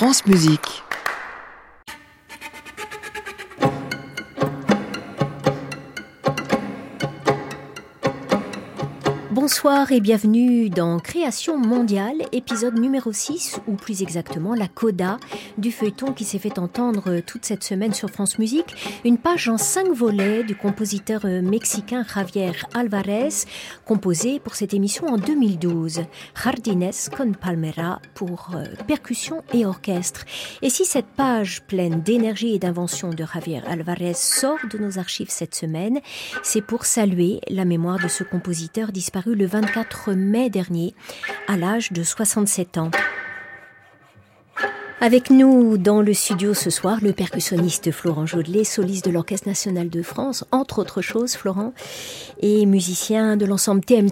France Musique. Bonsoir et bienvenue dans Création mondiale, épisode numéro 6, ou plus exactement la coda du feuilleton qui s'est fait entendre toute cette semaine sur France Musique. Une page en cinq volets du compositeur mexicain Javier Alvarez, composé pour cette émission en 2012. Jardines con Palmera pour euh, percussion et orchestre. Et si cette page pleine d'énergie et d'invention de Javier Alvarez sort de nos archives cette semaine, c'est pour saluer la mémoire de ce compositeur disparu le 24 mai dernier, à l'âge de 67 ans. Avec nous dans le studio ce soir, le percussionniste Florent Jaudelet, soliste de l'Orchestre national de France, entre autres choses, Florent, et musicien de l'ensemble TM+,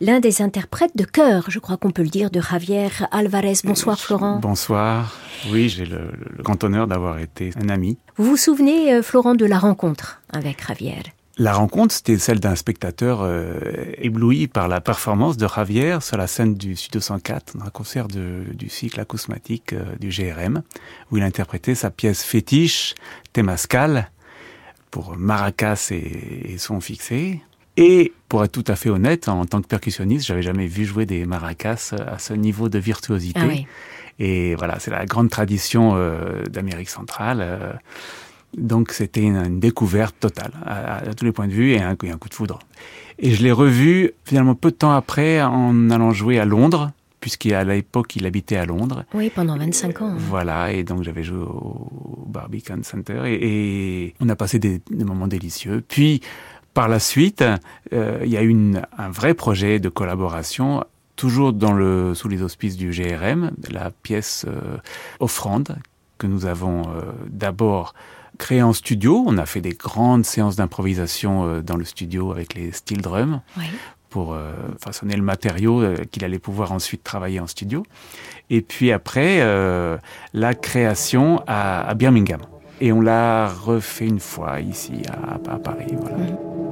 l'un des interprètes de chœur, je crois qu'on peut le dire, de Javier Alvarez. Bonsoir Florent. Bonsoir. Oui, j'ai le, le, grand honneur d'avoir été un ami. Vous vous souvenez, euh, Florent, de la rencontre avec Javier? La rencontre, c'était celle d'un spectateur euh, ébloui par la performance de Javier sur la scène du Studio 104, dans un concert de, du cycle acousmatique euh, du GRM, où il interprétait sa pièce fétiche, Temascal, pour maracas et, et son fixé. Et pour être tout à fait honnête, en tant que percussionniste, j'avais jamais vu jouer des maracas à ce niveau de virtuosité. Ah oui. Et voilà, c'est la grande tradition euh, d'Amérique centrale. Donc c'était une, une, découverte totale à, à, tous les points de vue et un, et un coup de foudre. Et je l'ai revu finalement peu de temps après en allant jouer à Londres, puisqu'à l'époque il habitait à Londres. Oui, pendant 25 ans. Voilà, et donc j'avais joué au Barbican Center et, et on a passé des, des, moments délicieux. Puis par la suite, euh, il y a eu une, un vrai projet de collaboration toujours dans le, sous les auspices du GRM, la pièce euh, Offrande que nous avons euh, d'abord créé en studio. On a fait des grandes séances d'improvisation euh, dans le studio avec les steel drums oui. pour euh, façonner le matériau euh, qu'il allait pouvoir ensuite travailler en studio. Et puis après, la création à, à, Birmingham. Et on l'a refait une fois ici à, à Paris. Voilà. Mmh.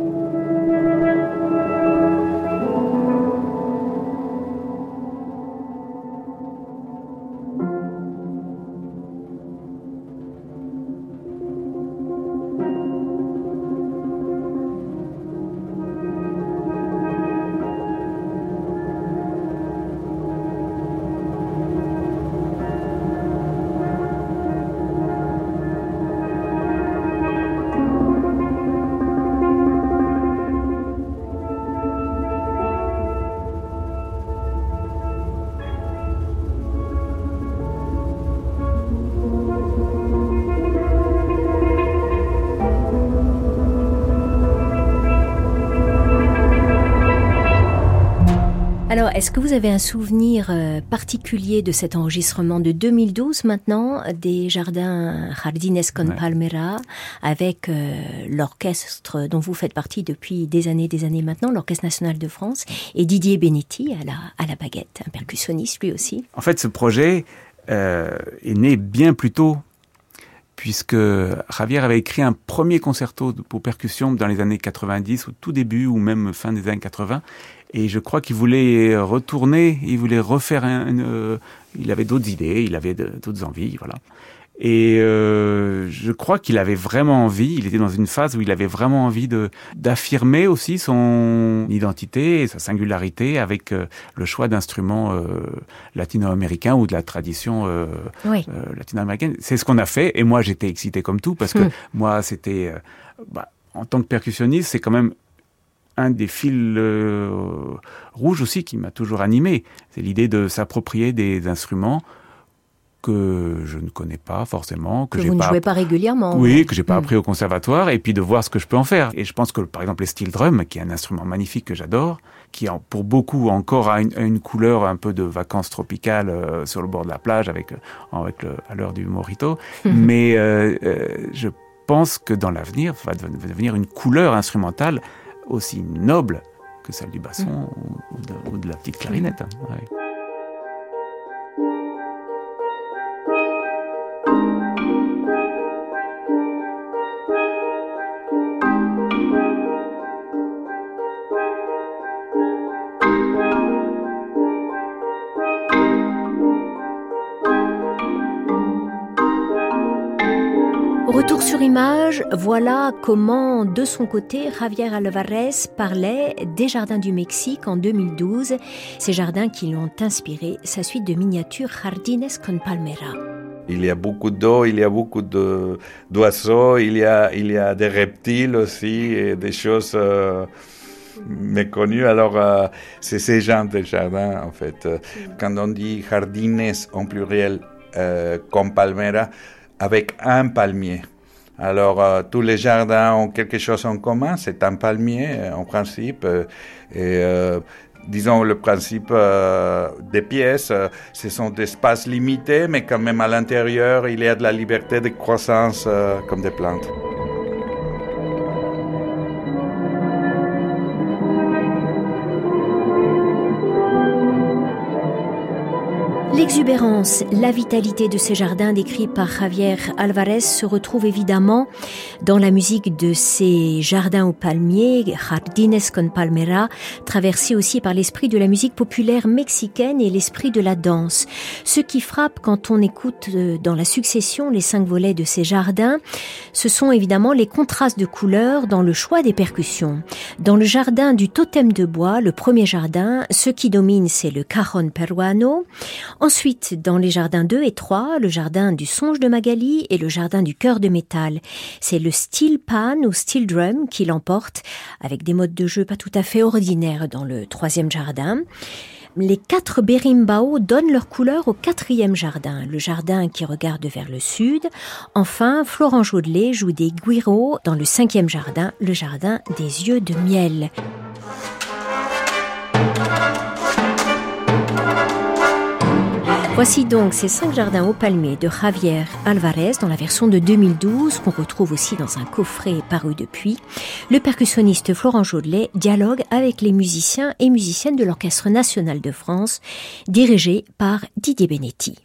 Est-ce que vous avez un souvenir euh, particulier de cet enregistrement de 2012 maintenant, des jardins Jardines con ouais. Palmera, avec euh, l'orchestre dont vous faites partie depuis des années des années maintenant, l'Orchestre national de France, et Didier Benetti à la, à la baguette, un percussionniste lui aussi? En fait, ce projet euh, est né bien plus tôt puisque Javier avait écrit un premier concerto pour percussion dans les années 90, au tout début ou même fin des années 80, et je crois qu'il voulait retourner, il voulait refaire un, une, euh, il avait d'autres idées, il avait d'autres envies, voilà. Et euh, je crois qu'il avait vraiment envie, il était dans une phase où il avait vraiment envie de d'affirmer aussi son identité et sa singularité avec euh, le choix d'instruments euh, latino-américains ou de la tradition euh, oui. latino-américaine. C'est ce qu'on a fait et moi j'étais excité comme tout parce que Hmm. moi c'était bah, en tant que percussionniste, c'est quand même un des fils rouges aussi qui m'a toujours animé. C'est l'idée de s'approprier des instruments que je ne connais pas forcément, que, que j'ai vous pas ne jouez pas régulièrement. oui, ouais. que j'ai pas Mm. appris au conservatoire, et puis de voir ce que je peux en faire. Et je pense que par exemple les steel drum, qui est un instrument magnifique que j'adore, qui pour beaucoup encore a une, une, couleur un peu de vacances tropicales euh, sur le bord de la plage avec, avec le, à l'heure du mojito, Mm. mais euh, euh, je pense que dans l'avenir va devenir une couleur instrumentale aussi noble que celle du basson Mm. ou, de, ou, de, la petite clarinette. Hein. Ouais. Voilà comment, de son côté, Javier Alvarez parlait des jardins du Mexique en 2012, ces jardins qui l'ont inspiré sa suite de miniatures Jardines con Palmera. Il y a beaucoup d'eau, il y a beaucoup d'oiseaux, il, y a, il y a des reptiles aussi, et des choses euh, méconnues. Alors, euh, c'est ces genres de jardins, en fait. Quand on dit jardines en pluriel, euh, comme palmera, avec un palmier. Alors, euh, tous les jardins ont quelque chose en commun, c'est un palmier euh, en principe. Euh, et disons, le principe des pièces, ce sont des espaces limités, mais quand même à l'intérieur, il y a de la liberté de croissance comme des plantes. La vitalité de ces jardins décrits par Javier Alvarez se retrouve évidemment dans la musique de ces jardins aux palmiers, Jardines con Palmera, traversés aussi par l'esprit de la musique populaire mexicaine et l'esprit de la danse. Ce qui frappe quand on écoute euh, dans la succession les cinq volets de ces jardins, ce sont évidemment les contrastes de couleurs dans le choix des percussions. Dans le jardin du totem de bois, le premier jardin, ce qui domine c'est le cajon peruano. Ensuite, dans les jardins 2 et 3, le jardin du songe de Magali et le jardin du cœur de métal. C'est le steel pan ou steel drum qui l'emporte, avec des modes de jeu pas tout à fait ordinaires dans le troisième jardin. Les quatre berimbau donnent leur couleur au quatrième jardin, le jardin qui regarde vers le sud. Enfin, Florent Jaudelet joue des guiros dans le cinquième jardin, le jardin des yeux de miel. Voici donc ces cinq jardins au palmier de Javier Alvarez dans la version de 2012 qu'on retrouve aussi dans un coffret paru depuis. Le percussionniste Florent Jaudelet dialogue avec les musiciens et musiciennes de l'Orchestre national de France dirigé par Didier Benetti.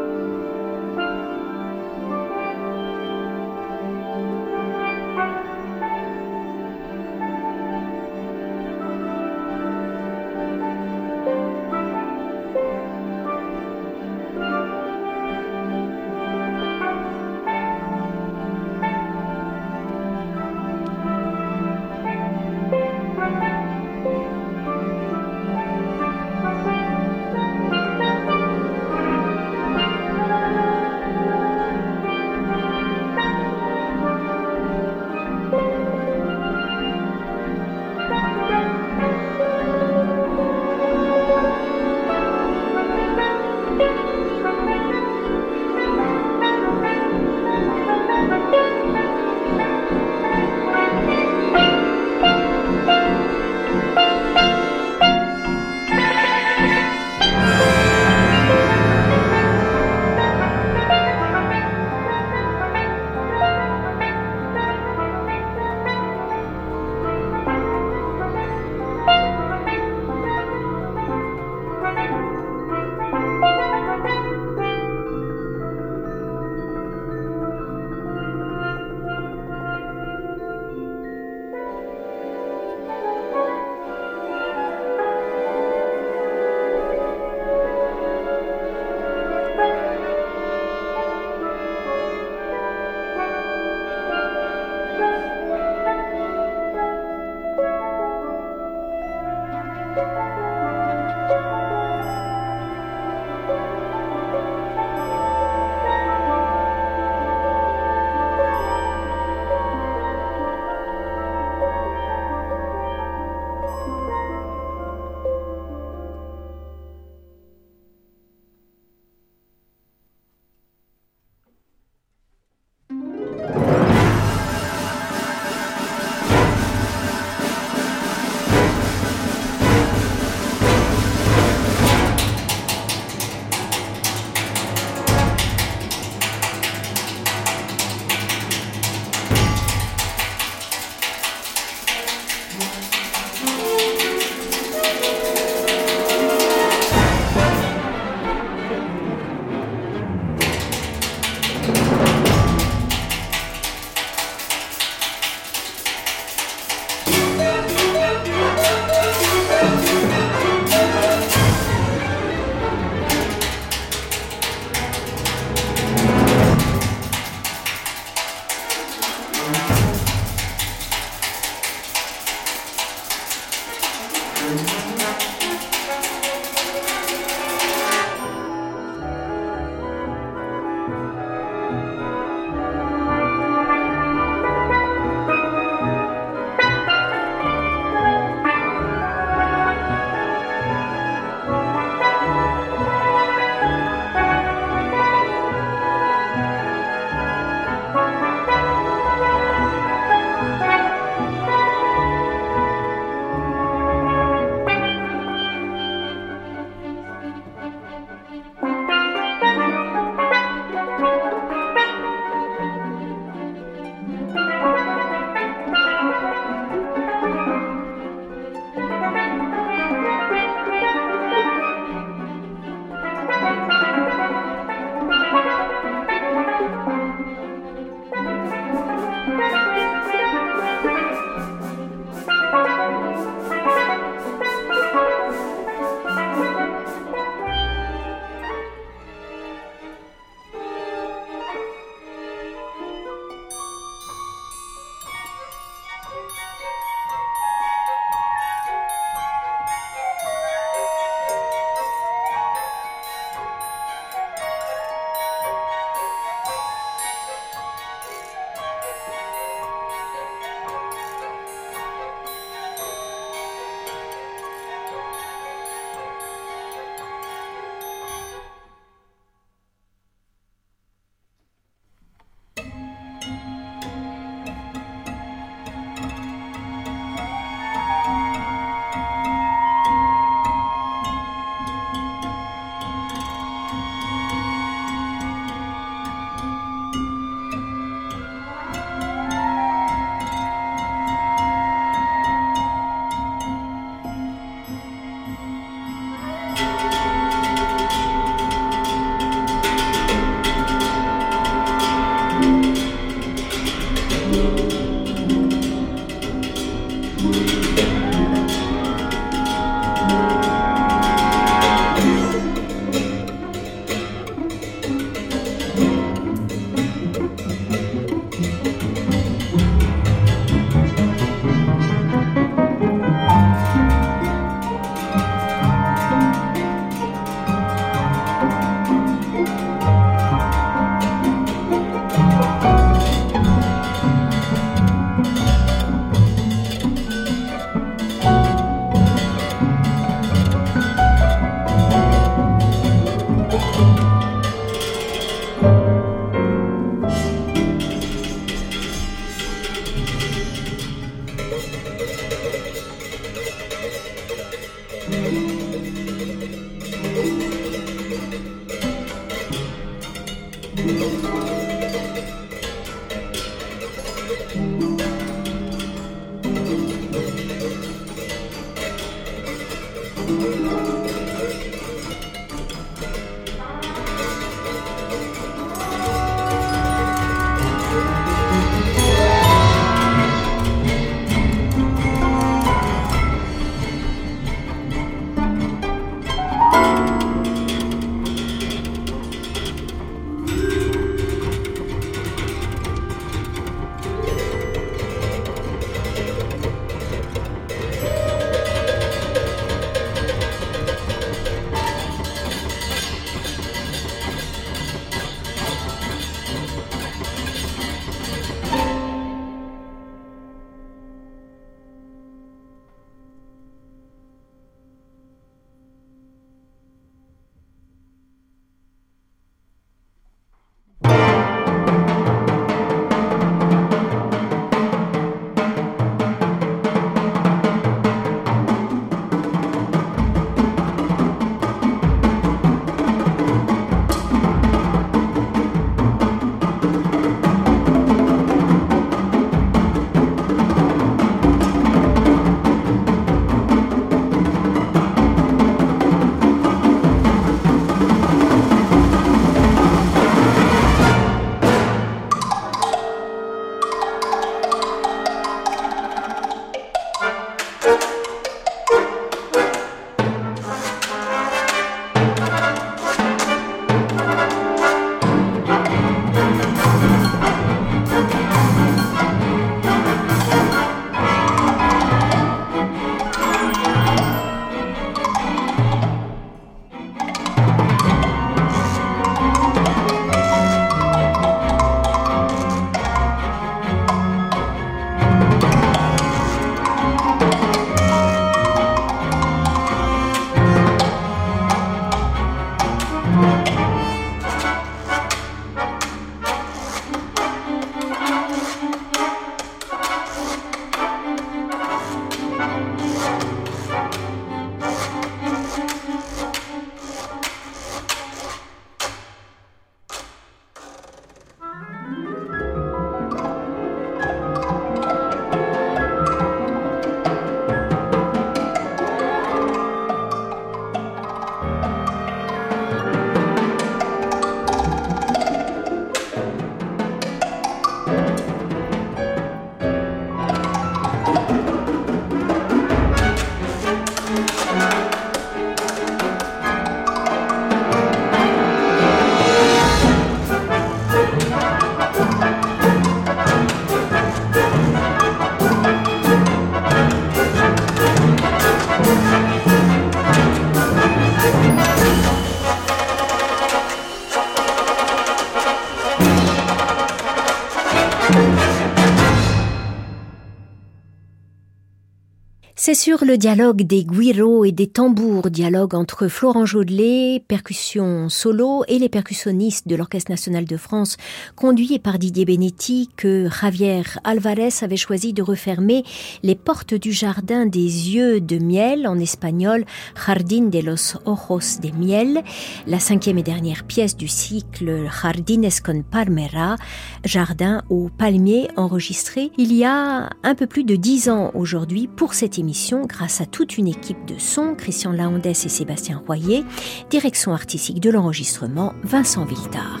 C'est sur le dialogue des guiros et des tambours, dialogue entre Florent Jaudelet, percussion solo, et les percussionnistes de l'Orchestre national de France, conduits par Didier Benetti, que Javier Alvarez avait choisi de refermer les portes du jardin des yeux de miel, en espagnol Jardín de los Ojos de Miel, la cinquième et dernière pièce du cycle Jardines con Palmera, jardin aux palmiers enregistré il y a un peu plus de dix ans aujourd'hui pour cette émission grâce à toute une équipe de son, Christian Laondès et Sébastien Royer, direction artistique de l'enregistrement, Vincent Viltard.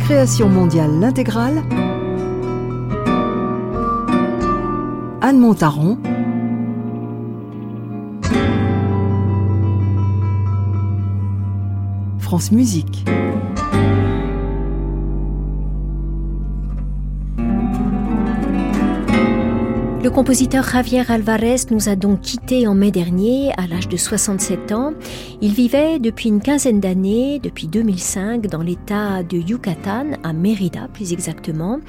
Création mondiale l'intégrale. Anne Montaron. France Musique. Compositeur Javier Alvarez nous a donc quittés en mai dernier à l'âge de 67 ans. Il vivait depuis une quinzaine d'années, depuis 2005, dans l'état de Yucatan, à Mérida plus exactement.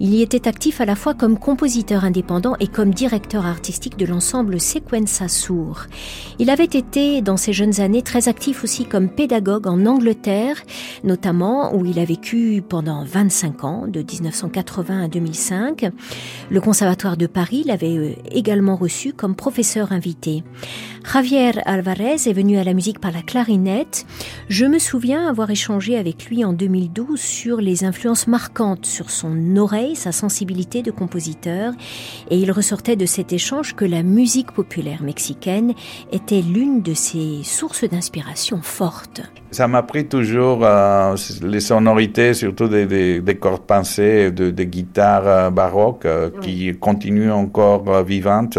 Il y était actif à la fois comme compositeur indépendant et comme directeur artistique de l'ensemble Sequenza Sur. Il avait été, dans ses jeunes années, très actif aussi comme pédagogue en Angleterre, notamment où il a vécu pendant 25 ans, de 1980 à 2005. Le Conservatoire de Paris l'avait euh, également reçu comme professeur invité. Javier Alvarez est venu à la musique par la clarinette. Je me souviens avoir échangé avec lui en 2012 sur les influences marquantes sur son oreille, sa sensibilité de compositeur, et il ressortait de cet échange que la musique populaire mexicaine était l'une de ses sources d'inspiration fortes. Ça m'a pris toujours euh, les sonorités, surtout des, cordes pincées, de, des guitares euh, baroques euh, qui continuent encore vivantes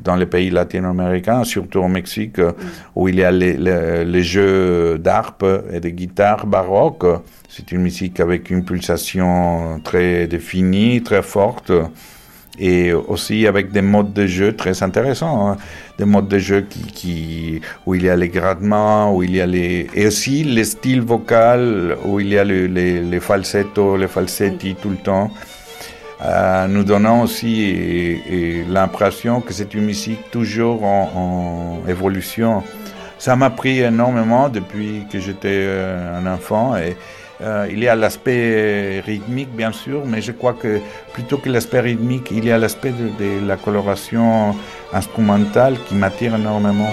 dans les pays latino-américains, surtout au Mexique, où il y a les, jeux d'arpes et de guitares baroques. C'est une musique avec une pulsation très définie, très forte et aussi avec des modes de jeu très intéressants, hein. des modes de jeu qui, qui, où il y a les gradements, où il y a les et aussi les styles vocaux, où il y a les, les falsettos, les falsetti tout le temps, euh, nous donnant aussi l'impression que c'est une musique toujours en, en évolution. Ça m'a pris énormément depuis que j'étais euh, un enfant et euh, il y a l'aspect rythmique, bien sûr, mais je crois que plutôt que l'aspect rythmique, il y a l'aspect de, la coloration instrumentale qui m'attire énormément.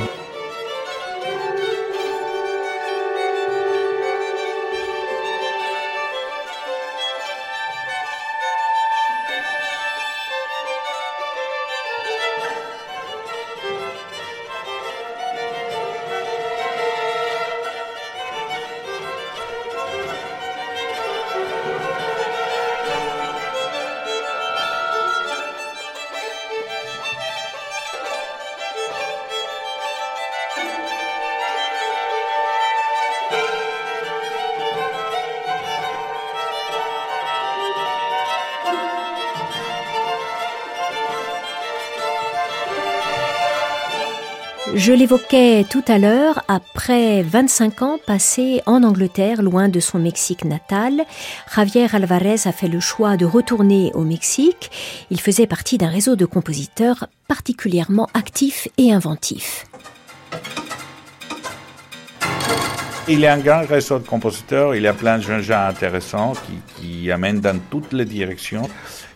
Je l'évoquais tout à l'heure, après 25 ans passés en Angleterre, loin de son Mexique natal, Javier Alvarez a fait le choix de retourner au Mexique. Il faisait partie d'un réseau de compositeurs particulièrement actifs et inventifs. Il y a un grand réseau de compositeurs, il y a plein de jeunes gens intéressants qui, qui amènent dans toutes les directions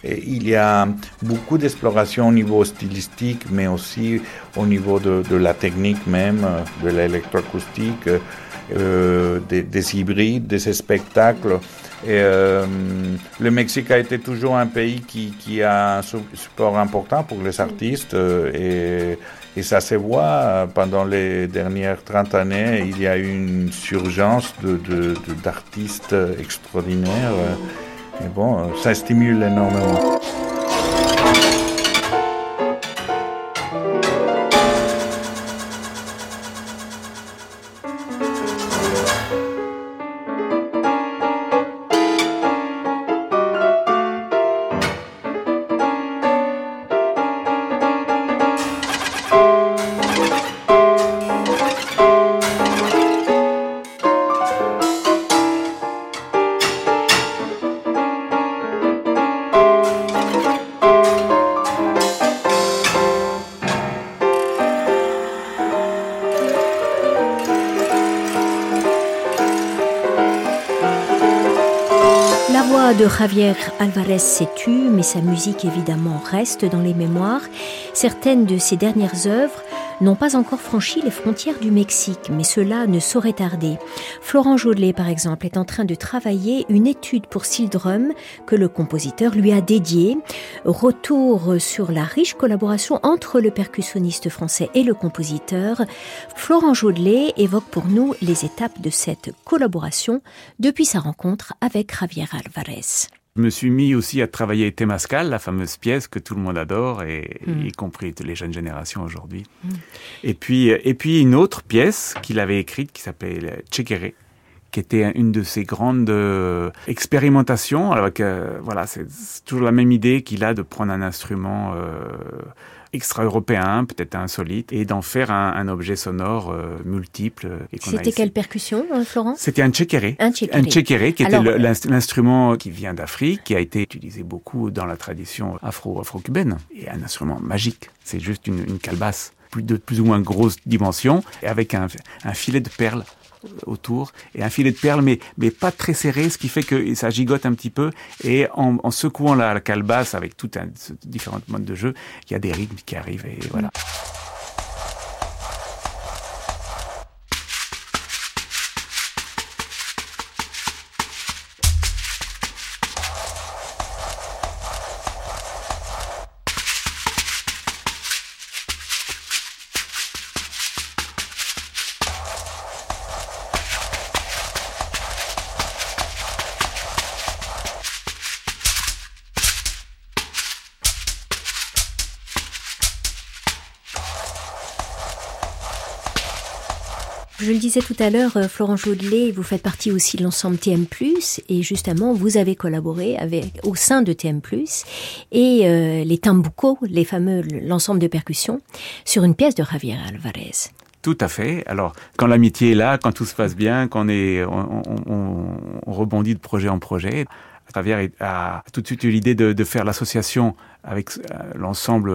il y a beaucoup d'exploration au niveau stylistique, mais aussi au niveau de, la technique même, de l'électroacoustique, euh, des, hybrides, des spectacles. Euh, le Mexique a été toujours un pays qui, a un support important pour les artistes et, ça se voit pendant les dernières 30 années, il y a eu une surgence d'artistes extraordinaires. Et bon, ça stimule énormément. De Javier Alvarez s'est tue, mais sa musique évidemment reste dans les mémoires. Certaines de ses dernières œuvres n'ont pas encore franchi les frontières du Mexique, mais cela ne saurait tarder. Florent Jaudelet, par exemple, est en train de travailler une étude pour Sildrum que le compositeur lui a dédiée. Retour sur la riche collaboration entre le percussionniste français et le compositeur. Florent Jaudelet évoque pour nous les étapes de cette collaboration depuis sa rencontre avec Javier Alvarez. Je me suis mis aussi à travailler Temascal, la fameuse pièce que tout le monde adore, et, mm. y compris les jeunes générations aujourd'hui. Mm. Et puis, et puis une autre pièce qu'il avait écrite qui s'appelle Chequere, qui était une de ses grandes euh, expérimentations. Euh, voilà, c'est toujours la même idée qu'il a de prendre un instrument euh, extra-européen, peut-être insolite, et d'en faire un, un, objet sonore euh, multiple. C'était quelle percussion, euh, Florent? C'était un tchékéré. Un tchékéré. qui était l'instrument qui vient d'Afrique, qui a été utilisé beaucoup dans la tradition afro-afro-cubaine, et un instrument magique. C'est juste une, une calebasse de plus ou moins grosse dimension, et avec un, un filet de perles autour et un filet de perles, mais, mais pas très serré, ce qui fait que ça gigote un petit peu. Et en, secouant la, la calebasse avec tout un différents modes de jeu, il y a des rythmes qui arrivent et voilà. Disais tout à l'heure, euh, Florent Jaudelet, vous faites partie aussi de l'ensemble TM+, et justement, vous avez collaboré avec, au sein de TM+, et euh, les tambucos, les fameux, l'ensemble de percussions, sur une pièce de Javier Alvarez. Tout à fait. Alors, quand l'amitié est là, quand tout se passe bien, quand on, est, on, on, on rebondit de projet en projet, Javier a tout de suite eu l'idée de, de, faire l'association avec euh, l'ensemble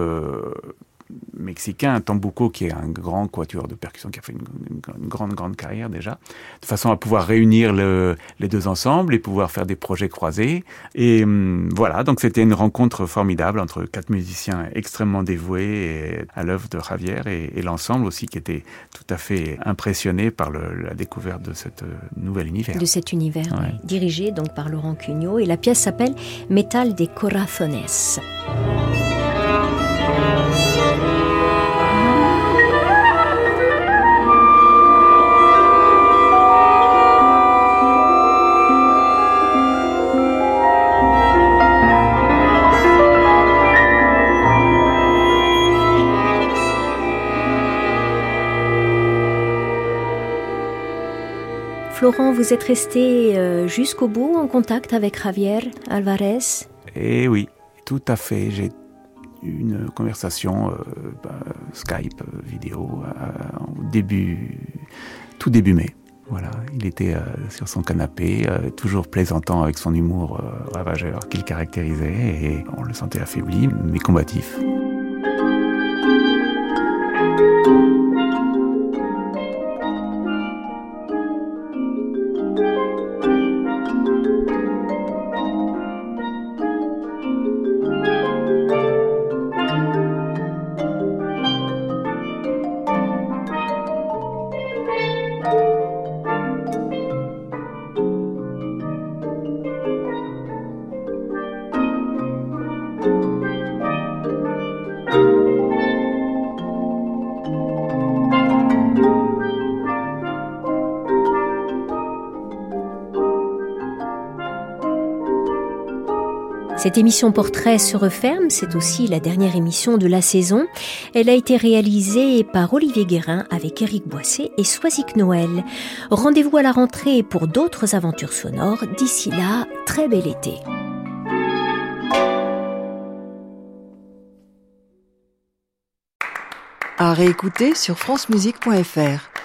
mexicain, Tambuco, qui est un grand quatuor de percussion, qui a fait une, une, une, grande, grande carrière déjà, de façon à pouvoir réunir le, les deux ensemble et pouvoir faire des projets croisés. Et hum, voilà, donc c'était une rencontre formidable entre quatre musiciens extrêmement dévoués à l'œuvre de Javier et, et l'ensemble aussi qui était tout à fait impressionné par le, la découverte de cette nouvel univers. De cet univers, ouais. oui. dirigé donc par Laurent Cugnot. Et la pièce s'appelle Metal de Corazones. Florent, vous êtes resté euh, jusqu'au bout en contact avec Javier Alvarez? Eh oui, tout à fait. J'ai une conversation euh, bah, Skype, euh, vidéo, au début, tout début mai. Voilà, il était euh, sur son canapé, euh, toujours plaisantant avec son humour euh, ravageur qu'il caractérisait, et on le sentait affaibli, mais combatif. Cette émission Portrait se referme, c'est aussi la dernière émission de la saison. Elle a été réalisée par Olivier Guérin avec Éric Boissé et Soisic Noël. Rendez-vous à la rentrée pour d'autres aventures sonores. D'ici là, très bel été. À réécouter sur francemusique.fr.